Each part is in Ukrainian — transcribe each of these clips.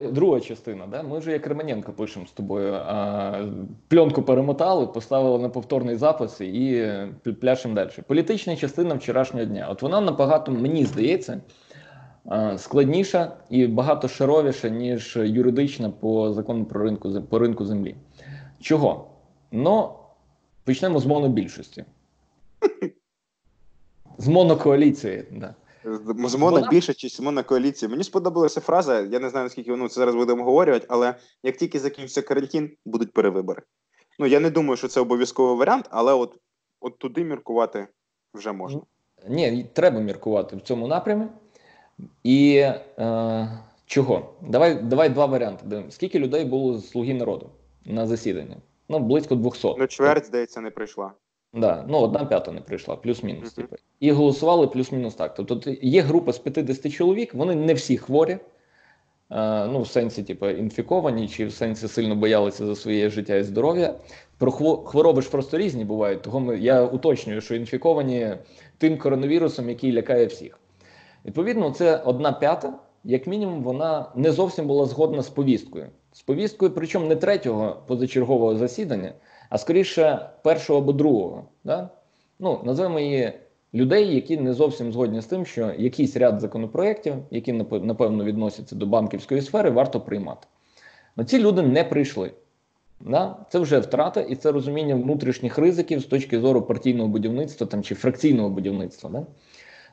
Друга частина, да? ми вже як Реманенко пишемо з тобою. А, Пленку перемотали, поставили на повторний запис і пляшемо далі. Політична частина вчорашнього дня. От вона набагато, мені здається, складніша і багато шаровіша, ніж юридична по закону про ринку по ринку землі. Чого? Ну, почнемо з монобільшості. З монокоаліції. Да. З монобільшості монокоаліції. Мені сподобалася фраза. Я не знаю, наскільки ну, це зараз будемо обговорювати, але як тільки закінчиться карантин, будуть перевибори. Ну, я не думаю, що це обов'язковий варіант, але от, от туди міркувати вже можна. Ні, треба міркувати в цьому напрямі. І е, чого? Давай давай два варіанти. Скільки людей було з слуги народу на засіданні? Ну, близько 200. Ну, чверть, здається, не прийшла. Да, ну одна п'ята не прийшла, плюс-мінус. Uh-huh. Типу. І голосували плюс-мінус так. Тобто є група з 50 чоловік, вони не всі хворі, е, ну в сенсі, типу, інфіковані, чи в сенсі сильно боялися за своє життя і здоров'я. Про хвороби ж просто різні бувають. Того ми я уточнюю, що інфіковані тим коронавірусом, який лякає всіх. Відповідно, це одна п'ята, як мінімум, вона не зовсім була згодна з повісткою. З повісткою, причому не третього позачергового засідання, а скоріше першого або другого. Да? Ну, Називаємо її людей, які не зовсім згодні з тим, що якийсь ряд законопроєктів, які напевно відносяться до банківської сфери, варто приймати. Но ці люди не прийшли. Да? Це вже втрата, і це розуміння внутрішніх ризиків з точки зору партійного будівництва там, чи фракційного будівництва. Да?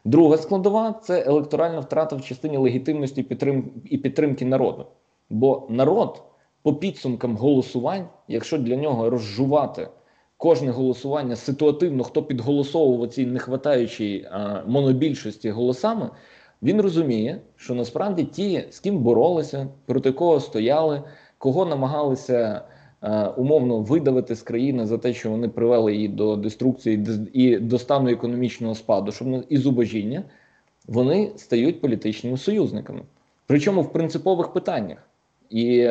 Друга складова це електоральна втрата в частині легітимності і підтримки народу. Бо народ по підсумкам голосувань, якщо для нього розжувати кожне голосування ситуативно, хто підголосовував цій нехватаючій монобільшості голосами, він розуміє, що насправді ті, з ким боролися, проти кого стояли, кого намагалися. Умовно видавити з країни за те, що вони привели її до деструкції і до стану економічного спаду, щоб і зубожіння, вони стають політичними союзниками. Причому в принципових питаннях. І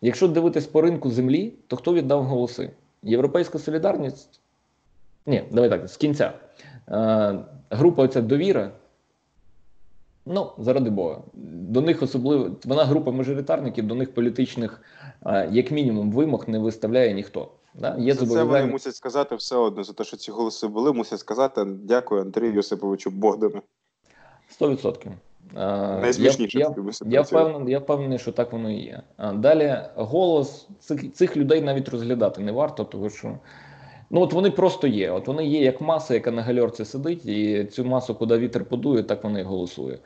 якщо дивитись по ринку землі, то хто віддав голоси? Європейська солідарність? Ні, давай так, з кінця. Група оця довіра. Ну, заради Бога, до них особливо вона група мажоритарників, до них політичних, як мінімум, вимог не виставляє ніхто. Да? Є за це вони мусять сказати все одно за те, що ці голоси були, мусять сказати дякую Андрію Йосиповичу Богдану. Сто відсотків. Найсмішніше. Я, я, я, впевнений, я впевнений, що так воно і є. Далі голос цих цих людей навіть розглядати не варто, тому що ну от вони просто є. От вони є як маса, яка на гальорці сидить, і цю масу, куди вітер подує, так вона і голосує.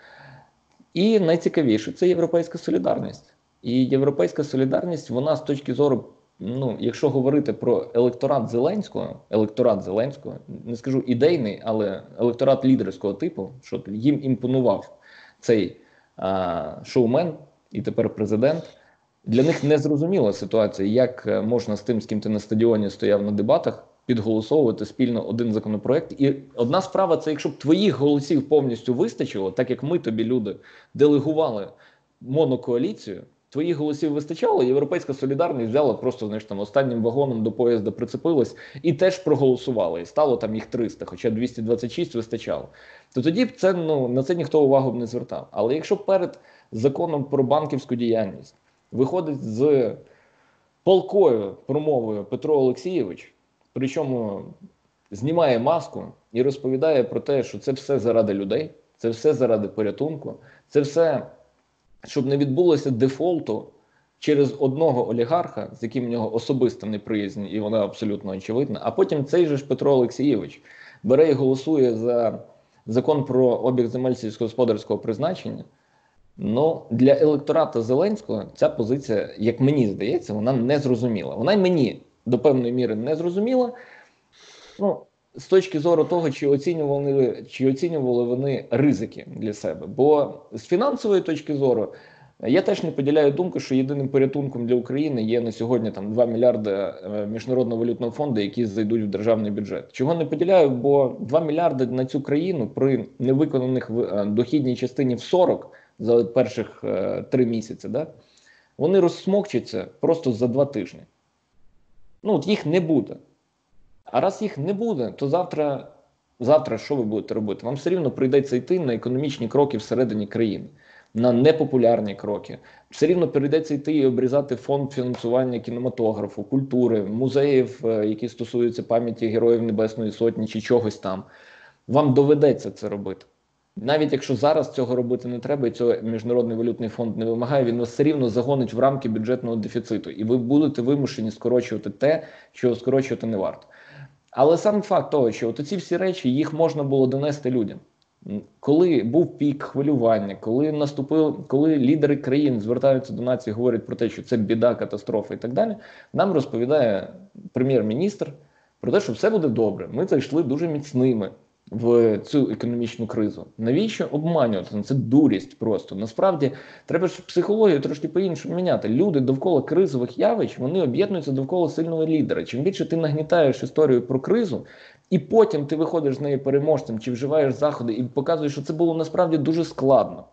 І найцікавіше це європейська солідарність. І європейська солідарність, вона з точки зору, ну, якщо говорити про електорат Зеленського, електорат Зеленського, не скажу ідейний, але електорат лідерського типу, що їм імпонував цей а, шоумен і тепер президент. Для них не зрозуміла ситуація, як е, можна з тим, з ким ти на стадіоні стояв на дебатах, підголосовувати спільно один законопроект. І одна справа це якщо б твоїх голосів повністю вистачило, так як ми тобі люди делегували монокоаліцію. Твоїх голосів вистачало, європейська солідарність взяла просто знаєш, там останнім вагоном до поїзда прицепилась і теж проголосувала. І стало там їх 300, хоча 226 вистачало. То тоді б це ну на це ніхто увагу б не звертав. Але якщо перед законом про банківську діяльність виходить з полкою промовою Петро Олексійович, причому знімає маску і розповідає про те, що це все заради людей, це все заради порятунку, це все щоб не відбулося дефолту через одного олігарха, з яким в нього особиста неприязнь, і вона абсолютно очевидна. А потім цей же ж Петро Олексійович бере і голосує за закон про обіг земель сільськогосподарського призначення. Ну, для електората Зеленського ця позиція, як мені здається, вона не зрозуміла. Вона й мені до певної міри не зрозуміла. Ну, з точки зору того, чи оцінювали чи оцінювали вони ризики для себе. Бо з фінансової точки зору я теж не поділяю думку, що єдиним порятунком для України є на сьогодні там 2 мільярди е, міжнародного валютного фонду, які зайдуть в державний бюджет. Чого не поділяю? Бо 2 мільярди на цю країну при невиконаних е, дохідній частині в 40 за перших е, три місяці, да, вони розсмокчаться просто за два тижні. Ну от їх не буде. А раз їх не буде, то завтра завтра що ви будете робити? Вам все рівно прийдеться йти на економічні кроки всередині країни. на непопулярні кроки. Все рівно прийдеться йти і обрізати фонд фінансування кінематографу, культури, музеїв, е, які стосуються пам'яті Героїв Небесної Сотні чи чогось там. Вам доведеться це робити. Навіть якщо зараз цього робити не треба, і цього міжнародний валютний фонд не вимагає, він вас все рівно загонить в рамки бюджетного дефіциту, і ви будете вимушені скорочувати те, що скорочувати не варто. Але сам факт того, що от ці всі речі їх можна було донести людям. Коли був пік хвилювання, коли наступив, коли лідери країн звертаються до нації, говорять про те, що це біда, катастрофа і так далі, нам розповідає прем'єр-міністр про те, що все буде добре. Ми зайшли дуже міцними в цю економічну кризу. Навіщо обманювати? Ну, це дурість просто. Насправді треба ж психологію трошки по-іншому міняти. Люди довкола кризових явищ вони об'єднуються довкола сильного лідера. Чим більше ти нагнітаєш історію про кризу, і потім ти виходиш з неї переможцем чи вживаєш заходи і показуєш, що це було насправді дуже складно.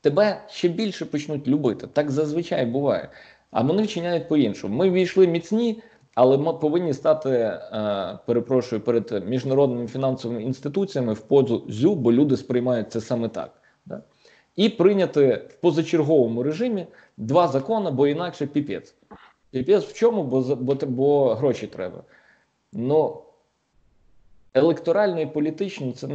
Тебе ще більше почнуть любити. Так зазвичай буває. А вони вчиняють по-іншому. Ми війшли міцні. Але ми повинні стати, е, перепрошую, перед міжнародними фінансовими інституціями в позу зю, бо люди сприймають це саме так. Да? І прийняти в позачерговому режимі два закони, бо інакше піпець. Піпець в чому? Бо бо, бо гроші треба. Ну електорально і політично це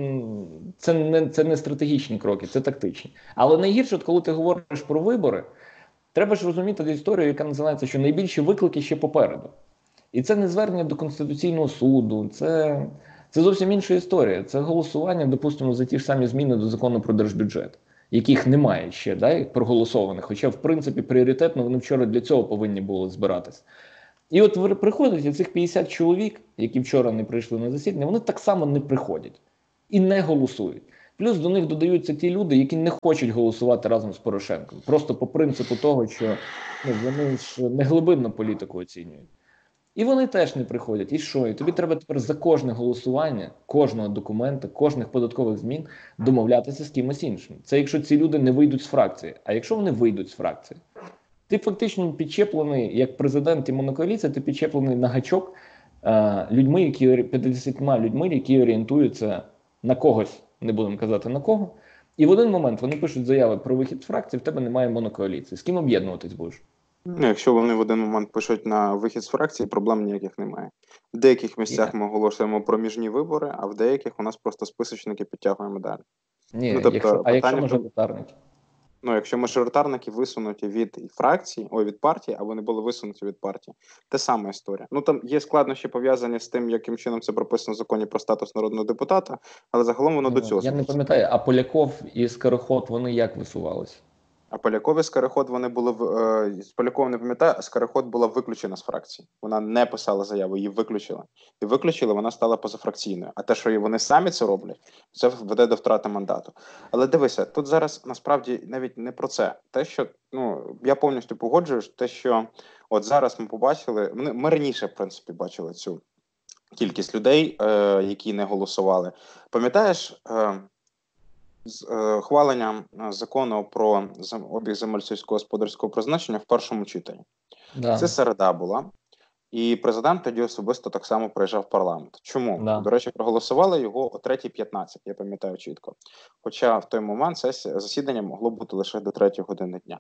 це, не це не стратегічні кроки, це тактичні. Але найгірше, от коли ти говориш про вибори, треба ж розуміти історію, яка називається, що найбільші виклики ще попереду. І це не звернення до Конституційного суду, це це зовсім інша історія. Це голосування, допустимо, за ті ж самі зміни до закону про держбюджет, яких немає ще да, проголосованих. Хоча, в принципі, пріоритетно вони вчора для цього повинні були збиратися. І от приходять цих 50 чоловік, які вчора не прийшли на засідання, вони так само не приходять і не голосують. Плюс до них додаються ті люди, які не хочуть голосувати разом з Порошенком. Просто по принципу того, що ну, вони ж не глибинну політику оцінюють. І вони теж не приходять. І що? І тобі треба тепер за кожне голосування, кожного документа, кожних податкових змін домовлятися з кимось іншим. Це якщо ці люди не вийдуть з фракції. А якщо вони вийдуть з фракції, ти фактично підчеплений як президент і монокоаліція, ти підчеплений на гачок е, людьми, які 50 людьми, які орієнтуються на когось, не будемо казати на кого. І в один момент вони пишуть заяви про вихід з фракції, в тебе немає монокоаліції. З ким об'єднуватись будеш? Ну, Якщо вони в один момент пишуть на вихід з фракції, проблем ніяких немає. В деяких місцях ми оголошуємо проміжні вибори, а в деяких у нас просто списочники підтягуємо далі. Ні, ну, тобто, якщо, А якщо мажоритарники? Ну, якщо мажоритарники висунуті від фракції, ой, від партії, а вони були висунуті від партії, те сама історія. Ну там є складнощі пов'язані з тим, яким чином це прописано в законі про статус народного депутата, але загалом воно до ну, цього. Я не пам'ятаю, а Поляков і Скороход вони як висувалися? А Полякові Скороход вони були в е, з Поляков не пам'ятаю, а Скороход була виключена з фракції. Вона не писала заяву, її виключила. І виключила, вона стала позафракційною. А те, що вони самі це роблять, це веде до втрати мандату. Але дивися, тут зараз насправді навіть не про це. Те, що ну я повністю погоджуюсь, те, що от зараз ми побачили, ми, ми раніше в принципі бачили цю кількість людей, е, які не голосували. Пам'ятаєш? Е, з е, хваленням е, закону про обіг земель сільськогосподарського призначення в першому читанні. Да. Це середа була, і президент тоді особисто так само приїжджав в парламент. Чому да. до речі, проголосували його о 3.15, Я пам'ятаю чітко. Хоча в той момент сесія засідання могло бути лише до 3 години дня.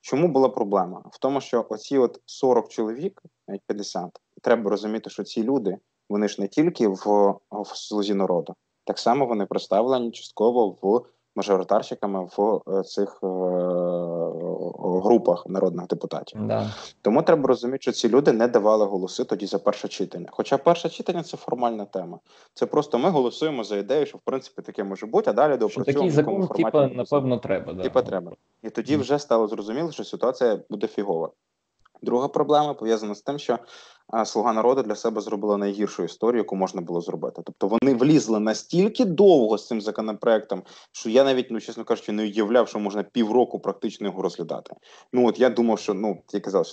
Чому була проблема? В тому, що оці от 40 чоловік, навіть 50, треба розуміти, що ці люди вони ж не тільки в, в слузі народу, так само вони представлені частково в мажоритарщиками в е, цих е, групах народних депутатів. Да. Тому треба розуміти, що ці люди не давали голоси тоді за перше читання. Хоча перше читання це формальна тема. Це просто ми голосуємо за ідею, що в принципі таке може бути, а далі до Такий закон, типа, напевно, треба. Да. Типа треба. І тоді вже стало зрозуміло, що ситуація буде фігова. Друга проблема пов'язана з тим, що Слуга народу для себе зробила найгіршу історію, яку можна було зробити. Тобто вони влізли настільки довго з цим законопроектом, що я навіть, ну чесно кажучи, не уявляв, що можна півроку практично його розглядати. Ну от я думав, що ну я казав,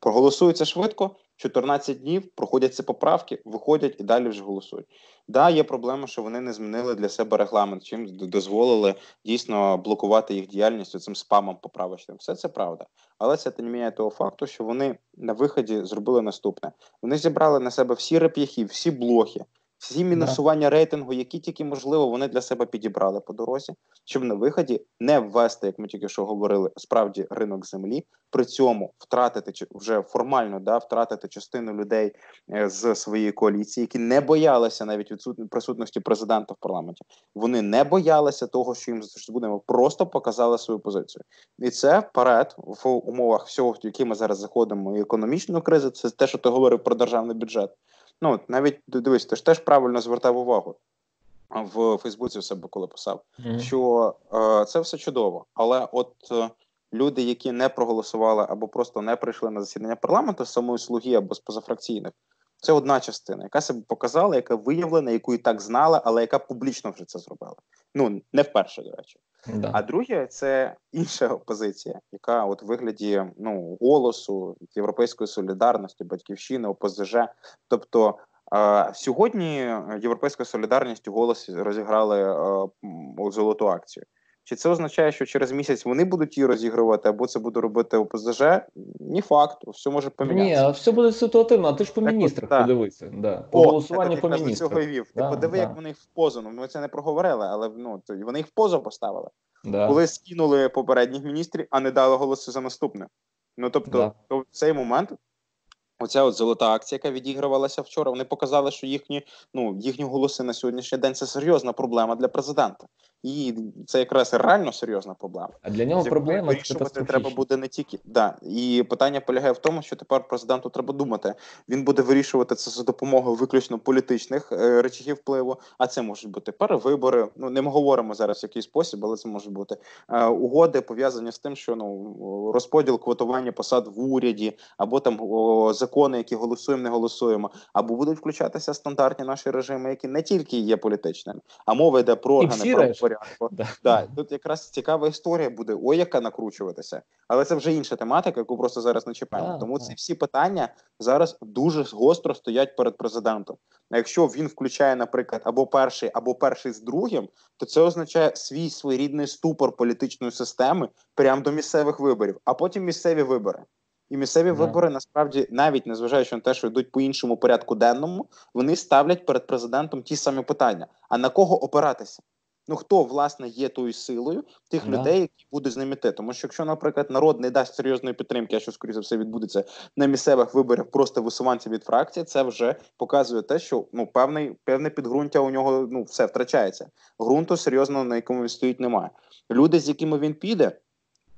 проголосується швидко, 14 днів проходяться поправки, виходять і далі вже голосують. Да, є проблема, що вони не змінили для себе регламент, чим дозволили дійсно блокувати їх діяльність цим спамом поправочним. Все це правда, але це не міняє того факту, що вони на виході зробили наступне: вони зібрали на себе всі реп'яхи, всі блохи. Всі мінусування рейтингу, які тільки можливо, вони для себе підібрали по дорозі, щоб на виході не ввести, як ми тільки що говорили, справді ринок землі, при цьому втратити вже формально да, втратити частину людей е, з своєї коаліції, які не боялися навіть відсутні присутності президента в парламенті. Вони не боялися того, що їм будемо просто показали свою позицію, і це вперед в умовах всього, в які ми зараз заходимо, і економічної кризи. Це те, що ти говорив про державний бюджет. Ну навіть дивись, ти ж теж правильно звертав увагу в Фейсбуці в себе, коли писав, mm-hmm. що е, це все чудово, але от е, люди, які не проголосували або просто не прийшли на засідання парламенту з самої слуги або з позафракційних, це одна частина, яка себе показала, яка виявлена, яку і так знала, але яка публічно вже це зробила. Ну не вперше, до речі. Да. А друге, це інша опозиція, яка от вигляді ну голосу європейської солідарності, батьківщини, ОПЗЖ. Тобто е, сьогодні європейська солідарність у голосі розіграли е, золоту акцію. Чи це означає, що через місяць вони будуть її розігрувати, або це буде робити ОПЗЖ? Ні, факт, все може помінятися. Ні, а все буде ситуативно. А ти ж по міністрах так. подивися. Да. По голосуванню по міністрах. цього вів. Да, ти подиви, да. як вони їх в позу. Ну, ми це не проговорили, але ну вони їх в позу поставили. Да. Коли скинули попередніх міністрів, а не дали голоси за наступне. Ну тобто, да. то в цей момент Оця от золота акція, яка відігравалася вчора, вони показали, що їхні ну їхні голоси на сьогоднішній день це серйозна проблема для президента, і це якраз реально серйозна проблема. А для нього проблема вирішувати треба буде не тільки да і питання полягає в тому, що тепер президенту треба думати. Він буде вирішувати це за допомогою виключно політичних е, речагів впливу. А це можуть бути перевибори. Ну не ми говоримо зараз в який спосіб, але це може бути е, угоди пов'язані з тим, що ну розподіл квотування посад в уряді або там о, закони, які голосуємо, не голосуємо, або будуть включатися стандартні наші режими, які не тільки є політичними, а мова йде про органи правопорядку. Да. Да. Тут якраз цікава історія буде ой, яка накручуватися, але це вже інша тематика, яку просто зараз не чіпаємо. Тому ці всі питання зараз дуже гостро стоять перед президентом. А якщо він включає, наприклад, або перший, або перший з другим, то це означає свій своєрідний ступор політичної системи прямо до місцевих виборів, а потім місцеві вибори. І місцеві yeah. вибори насправді, навіть незважаючи на те, що йдуть по іншому порядку денному, вони ставлять перед президентом ті самі питання: а на кого опиратися? Ну хто власне є тою силою тих yeah. людей, які будуть з ними йти? Тому що якщо, наприклад, народ не дасть серйозної підтримки, а що скоріше за все відбудеться на місцевих виборах, просто висуванці від фракції, це вже показує те, що ну певний певне підґрунтя у нього ну все втрачається. Грунту серйозно на якому він стоїть, немає. Люди, з якими він піде.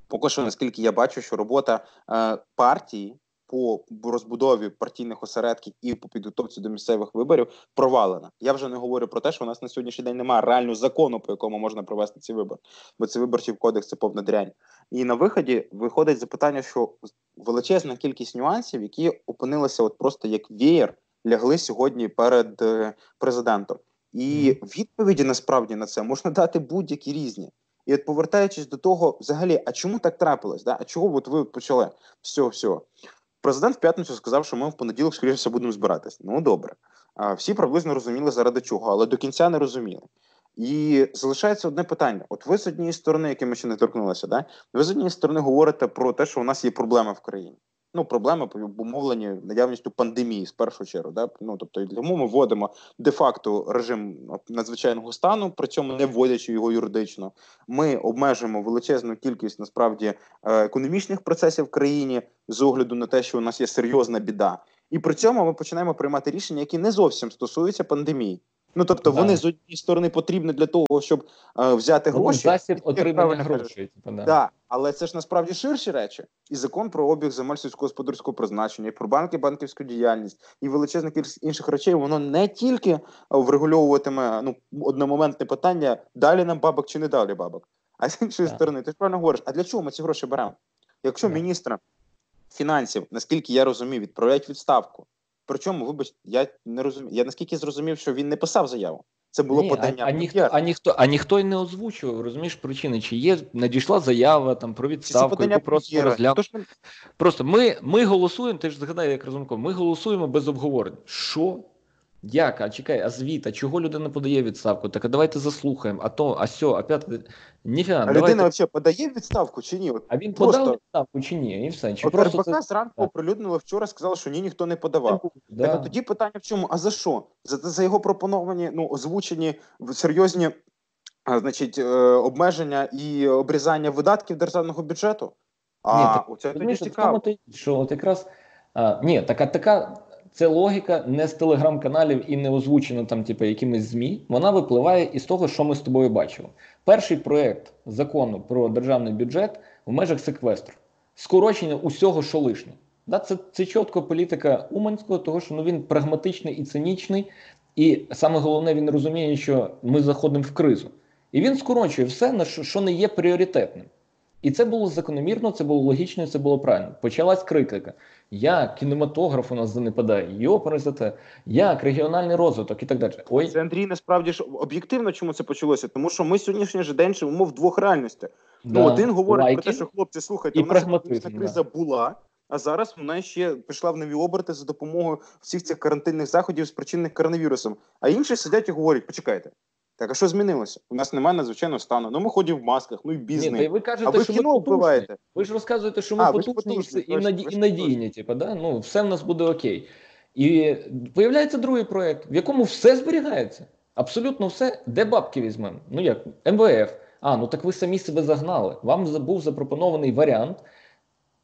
Поки що, наскільки я бачу, що робота е, партії по розбудові партійних осередків і по підготовці до місцевих виборів провалена. Я вже не говорю про те, що у нас на сьогоднішній день немає реального закону, по якому можна провести ці вибори, бо це виборчий кодекс це повна дрянь. І на виході виходить запитання, що величезна кількість нюансів, які опинилися от просто як веєр, лягли сьогодні перед е, президентом. І відповіді насправді на це можна дати будь-які різні. І от повертаючись до того, взагалі, а чому так трапилось? Да? А чого от ви почали цього всього? Президент в п'ятницю сказав, що ми в понеділок, скоріше все, будемо збиратись. Ну добре. Всі приблизно розуміли, заради чого, але до кінця не розуміли. І залишається одне питання: от ви з однієї сторони, яке ми ще не торкнулися, да? ви з однієї сторони говорите про те, що у нас є проблеми в країні ну, проблеми обумовлені наявністю пандемії з першу чергу. Да? Ну, тобто, тому ми вводимо де-факто режим надзвичайного стану, при цьому не вводячи його юридично. Ми обмежуємо величезну кількість насправді е, економічних процесів в країні з огляду на те, що у нас є серйозна біда. І при цьому ми починаємо приймати рішення, які не зовсім стосуються пандемії. Ну тобто да. вони з однієї сторони потрібні для того, щоб е, взяти ну, гроші засіб отримання грошей. Типу, да. да. але це ж насправді ширші речі, і закон про обіг земель сільськогосподарського призначення, і про банки, банківську діяльність і величезна кількість інших речей. Воно не тільки врегульовуватиме ну одномоментне питання: далі нам бабок чи не далі бабок. А з іншої да. сторони, ти ж правильно говориш, а для чого ми ці гроші беремо? Якщо да. міністра фінансів, наскільки я розумію, відправляють відставку. Причому, вибач, я не розумію. Я наскільки зрозумів, що він не писав заяву. Це було Ні, подання. А, а ніхто, а ніхто, а ніхто й не озвучував, розумієш причини, чи є надійшла заява там про відставку, яку просто розглянули. Тож... Просто ми ми голосуємо. Ти ж згадай, як розумко, ми голосуємо без обговорень. Що? Як? А чекай, а звіт, а чого людина подає відставку? Так а давайте заслухаємо, а то, а сьо, а п'яте. Ніфіга, А давайте. людина взагалі подає відставку чи ні? От А він просто- подав відставку чи ні? І все. Чи От просто РБК це... зранку Так. оприлюднило вчора, сказали, що ні, ніхто не подавав. Да. Так а тоді питання в чому? А за що? За, за його пропоновані, ну, озвучені серйозні а, значить, е, обмеження і обрізання видатків державного бюджету? А Ні, так, оце тоді цікаво. що от якраз а, ні, така така це логіка не з телеграм-каналів і не озвучена там, типу, якимись ЗМІ. Вона випливає із того, що ми з тобою бачили. Перший проект закону про державний бюджет в межах секвестру. Скорочення усього, що лишнє. Да, це, це чітко політика Уманського, того що ну, він прагматичний і цинічний, і саме головне, він розуміє, що ми заходимо в кризу. І він скорочує все, на що, що не є пріоритетним. І це було закономірно, це було логічно, це було правильно. Почалась критика. Як кінематограф у нас занепадає, йопересете, як регіональний розвиток і так далі. Ой, Це Андрій, насправді ж об'єктивно, чому це почалося? Тому що ми сьогоднішній же день живемо в двох реальностях. Ну, один говорить лайки. про те, що хлопці, слухайте, і у нас економічна криза була, а зараз вона ще пішла в нові оберти за допомогою всіх цих карантинних заходів, спричинених коронавірусом. А інші сидять і говорять: почекайте. Так, а що змінилося? У нас немає надзвичайного стану. Ну ми ходимо в масках, ну і бізнес. ви кажете, А ви що кіно ми вбиваєте. Ви ж розказуєте, що ми А, потужні, і наді- і надійні. Типу, да? ну, все в нас буде окей. І появляється другий проект, в якому все зберігається. Абсолютно все. Де бабки візьмемо? Ну як? МВФ. А, ну так ви самі себе загнали. Вам був запропонований варіант.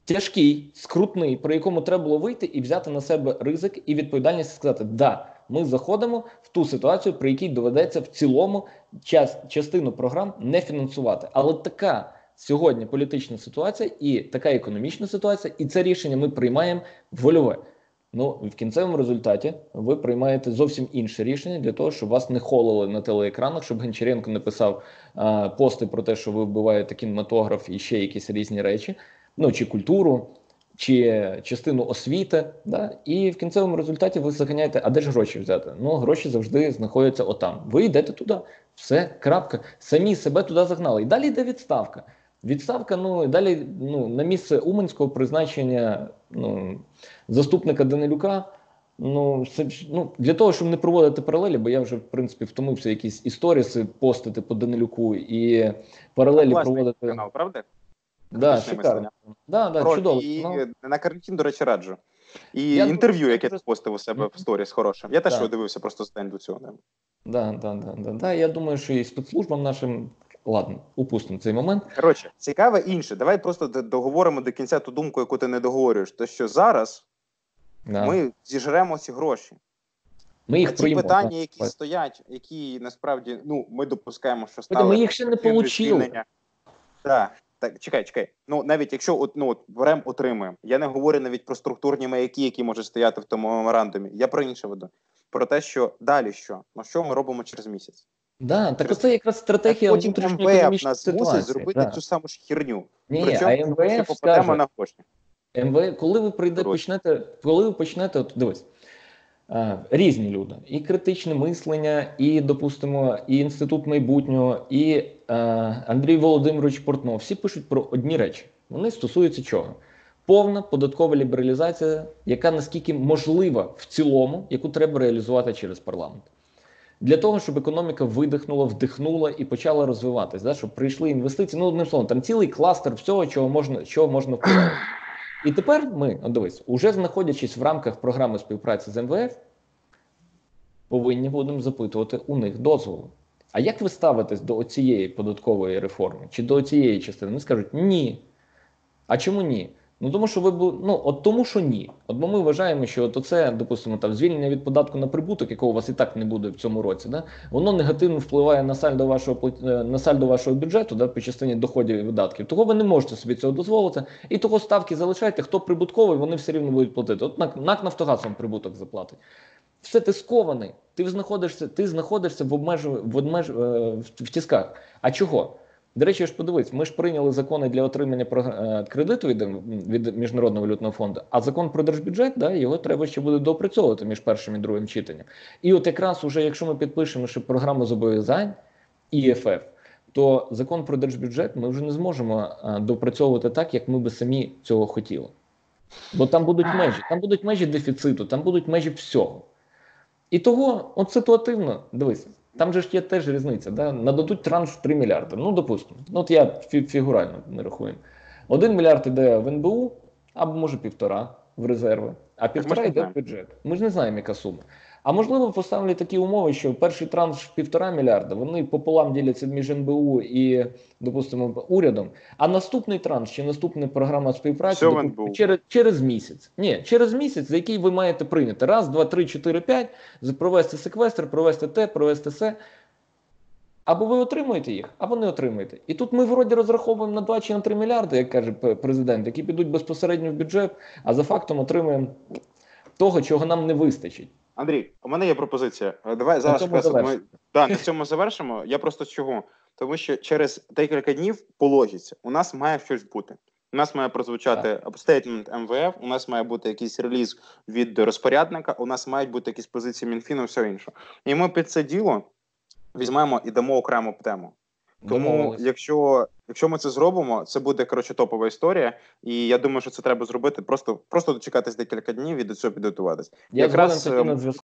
Тяжкий, скрутний, про якому треба було вийти і взяти на себе ризик і відповідальність і сказати: да, ми заходимо в ту ситуацію, при якій доведеться в цілому час, частину програм не фінансувати. Але така сьогодні політична ситуація і така економічна ситуація, і це рішення ми приймаємо вольове. Ну, в кінцевому результаті ви приймаєте зовсім інше рішення для того, щоб вас не холили на телеекранах, щоб Гончаренко не писав а, пости про те, що ви вбиваєте кінематограф і ще якісь різні речі, ну чи культуру, чи частину освіти. Да? І в кінцевому результаті ви заганяєте, а де ж гроші взяти? Ну, гроші завжди знаходяться отам. Ви йдете туди. Все, крапка. Самі себе туди загнали. І далі йде відставка. Відставка, ну і далі ну, на місце Уманського призначення ну, заступника Данилюка. Ну, це, ну, для того, щоб не проводити паралелі, бо я вже в принципі втомився якісь історіси постити по Данилюку і паралелі проводити. канал, правда? Да, шикарно. Да, да, Про- чудово. І Ну, на карантин, до речі, раджу. І Я інтерв'ю, думаю, яке ти постив у себе в сторіс, хороше. Я теж Так. його дивився просто за день до цього. да. да, да, да, да, да. Я думаю, що і спецслужбам нашим. Ладно, упустимо цей момент. Коротше, цікаве інше. Давай просто договоримо до кінця ту думку, яку ти не договорюєш. То що зараз Да. ми зіжремо ці гроші. Ми їх а ті приймемо. питання, да. які стоять, які насправді ну ми допускаємо, що стали Ми їх ще не звільнення. Так, так, чекай, чекай. Ну навіть якщо от, ну, от беремо, отримуємо. Я не говорю навіть про структурні маяки, які можуть стояти в тому меморандумі. Я про інше веду. Про те, що далі що? Ну що ми робимо через місяць? Да, так оце якраз стратегія потім МВФ нас ситуації. зробити да. цю саму ж херню. Ні, Причому а МВФ попадемо скаже, на гроші. МВ, коли ви прийде, почнете, коли ви почнете, от дивись, різні люди, і критичне мислення, і, допустимо, і інститут майбутнього, і е, Андрій Володимирович Портнов, всі пишуть про одні речі. Вони стосуються чого? Повна податкова лібералізація, яка наскільки можлива в цілому, яку треба реалізувати через парламент. Для того, щоб економіка видихнула, вдихнула і почала розвиватись, да, щоб прийшли інвестиції. Ну, одним словом, там цілий кластер всього, чого можна, чого можна впливати. І тепер ми, дивись, уже знаходячись в рамках програми співпраці з МВФ, повинні будемо запитувати у них дозволу. А як ви ставитесь до цієї податкової реформи чи до цієї частини? Вони скажуть ні. А чому ні? Ну тому що ви бу- ну от тому, що ні. От бо ми вважаємо, що от оце, допустимо, там звільнення від податку на прибуток, якого у вас і так не буде в цьому році, да, воно негативно впливає на сальдо вашого е, на сальдо вашого бюджету, да, по частині доходів і видатків. Того ви не можете собі цього дозволити. І того ставки залишайте. Хто прибутковий, вони все рівно будуть платити. От НАК, НАК Нафтогаз вам прибуток заплатить. Все ти скований. Ти знаходишся, ти знаходишся в обмеж... в, обмеж... е, в, в тисках. А чого? До речі, ж подивись, ми ж прийняли закони для отримання е, кредиту від, від Міжнародного валютного фонду, а закон про держбюджет, да, його треба ще буде доопрацьовувати між першим і другим читанням. І от якраз уже, якщо ми підпишемо ще програму зобов'язань ІФФ, то закон про держбюджет ми вже не зможемо е, доопрацьовувати так, як ми би самі цього хотіли. Бо там будуть межі, там будуть межі дефіциту, там будуть межі всього. І того, от ситуативно, дивись, там же ж є теж різниця. Да? Нададуть транш 3 мільярди. Ну, допустимо. Ну, от я фігурально не рахую. Один мільярд іде в НБУ, або може півтора в резерви, а півтора йде в бюджет. Ми ж не знаємо, яка сума. А можливо, поставлять такі умови, що перший транш півтора мільярда, вони пополам діляться між НБУ і, допустимо, урядом. А наступний транш чи наступна програма співпраці допустимо, через, через місяць. Ні, через місяць, за який ви маєте прийняти раз, два, три, чотири, п'ять, провести секвестр, провести те, провести все. Або ви отримуєте їх, або не отримуєте. І тут ми вроді розраховуємо на 2 чи на 3 мільярди, як каже президент, які підуть безпосередньо в бюджет, а за фактом отримуємо того, чого нам не вистачить. Андрій, у мене є пропозиція. Е, Давай зараз цьому ми да, на цьому завершимо. Я просто з чого? Тому що через декілька днів по логіці у нас має щось бути. У нас має прозвучати стейтмент МВФ, у нас має бути якийсь реліз від розпорядника, у нас мають бути якісь позиції Мінфіну, все інше. І ми під це діло візьмемо і дамо окрему тему. Тому, якщо, якщо ми це зробимо, це буде коротше топова історія. І я думаю, що це треба зробити. Просто просто дочекатись декілька днів і до цього підготуватись. Я якраз, згоден ем, на зв'язку.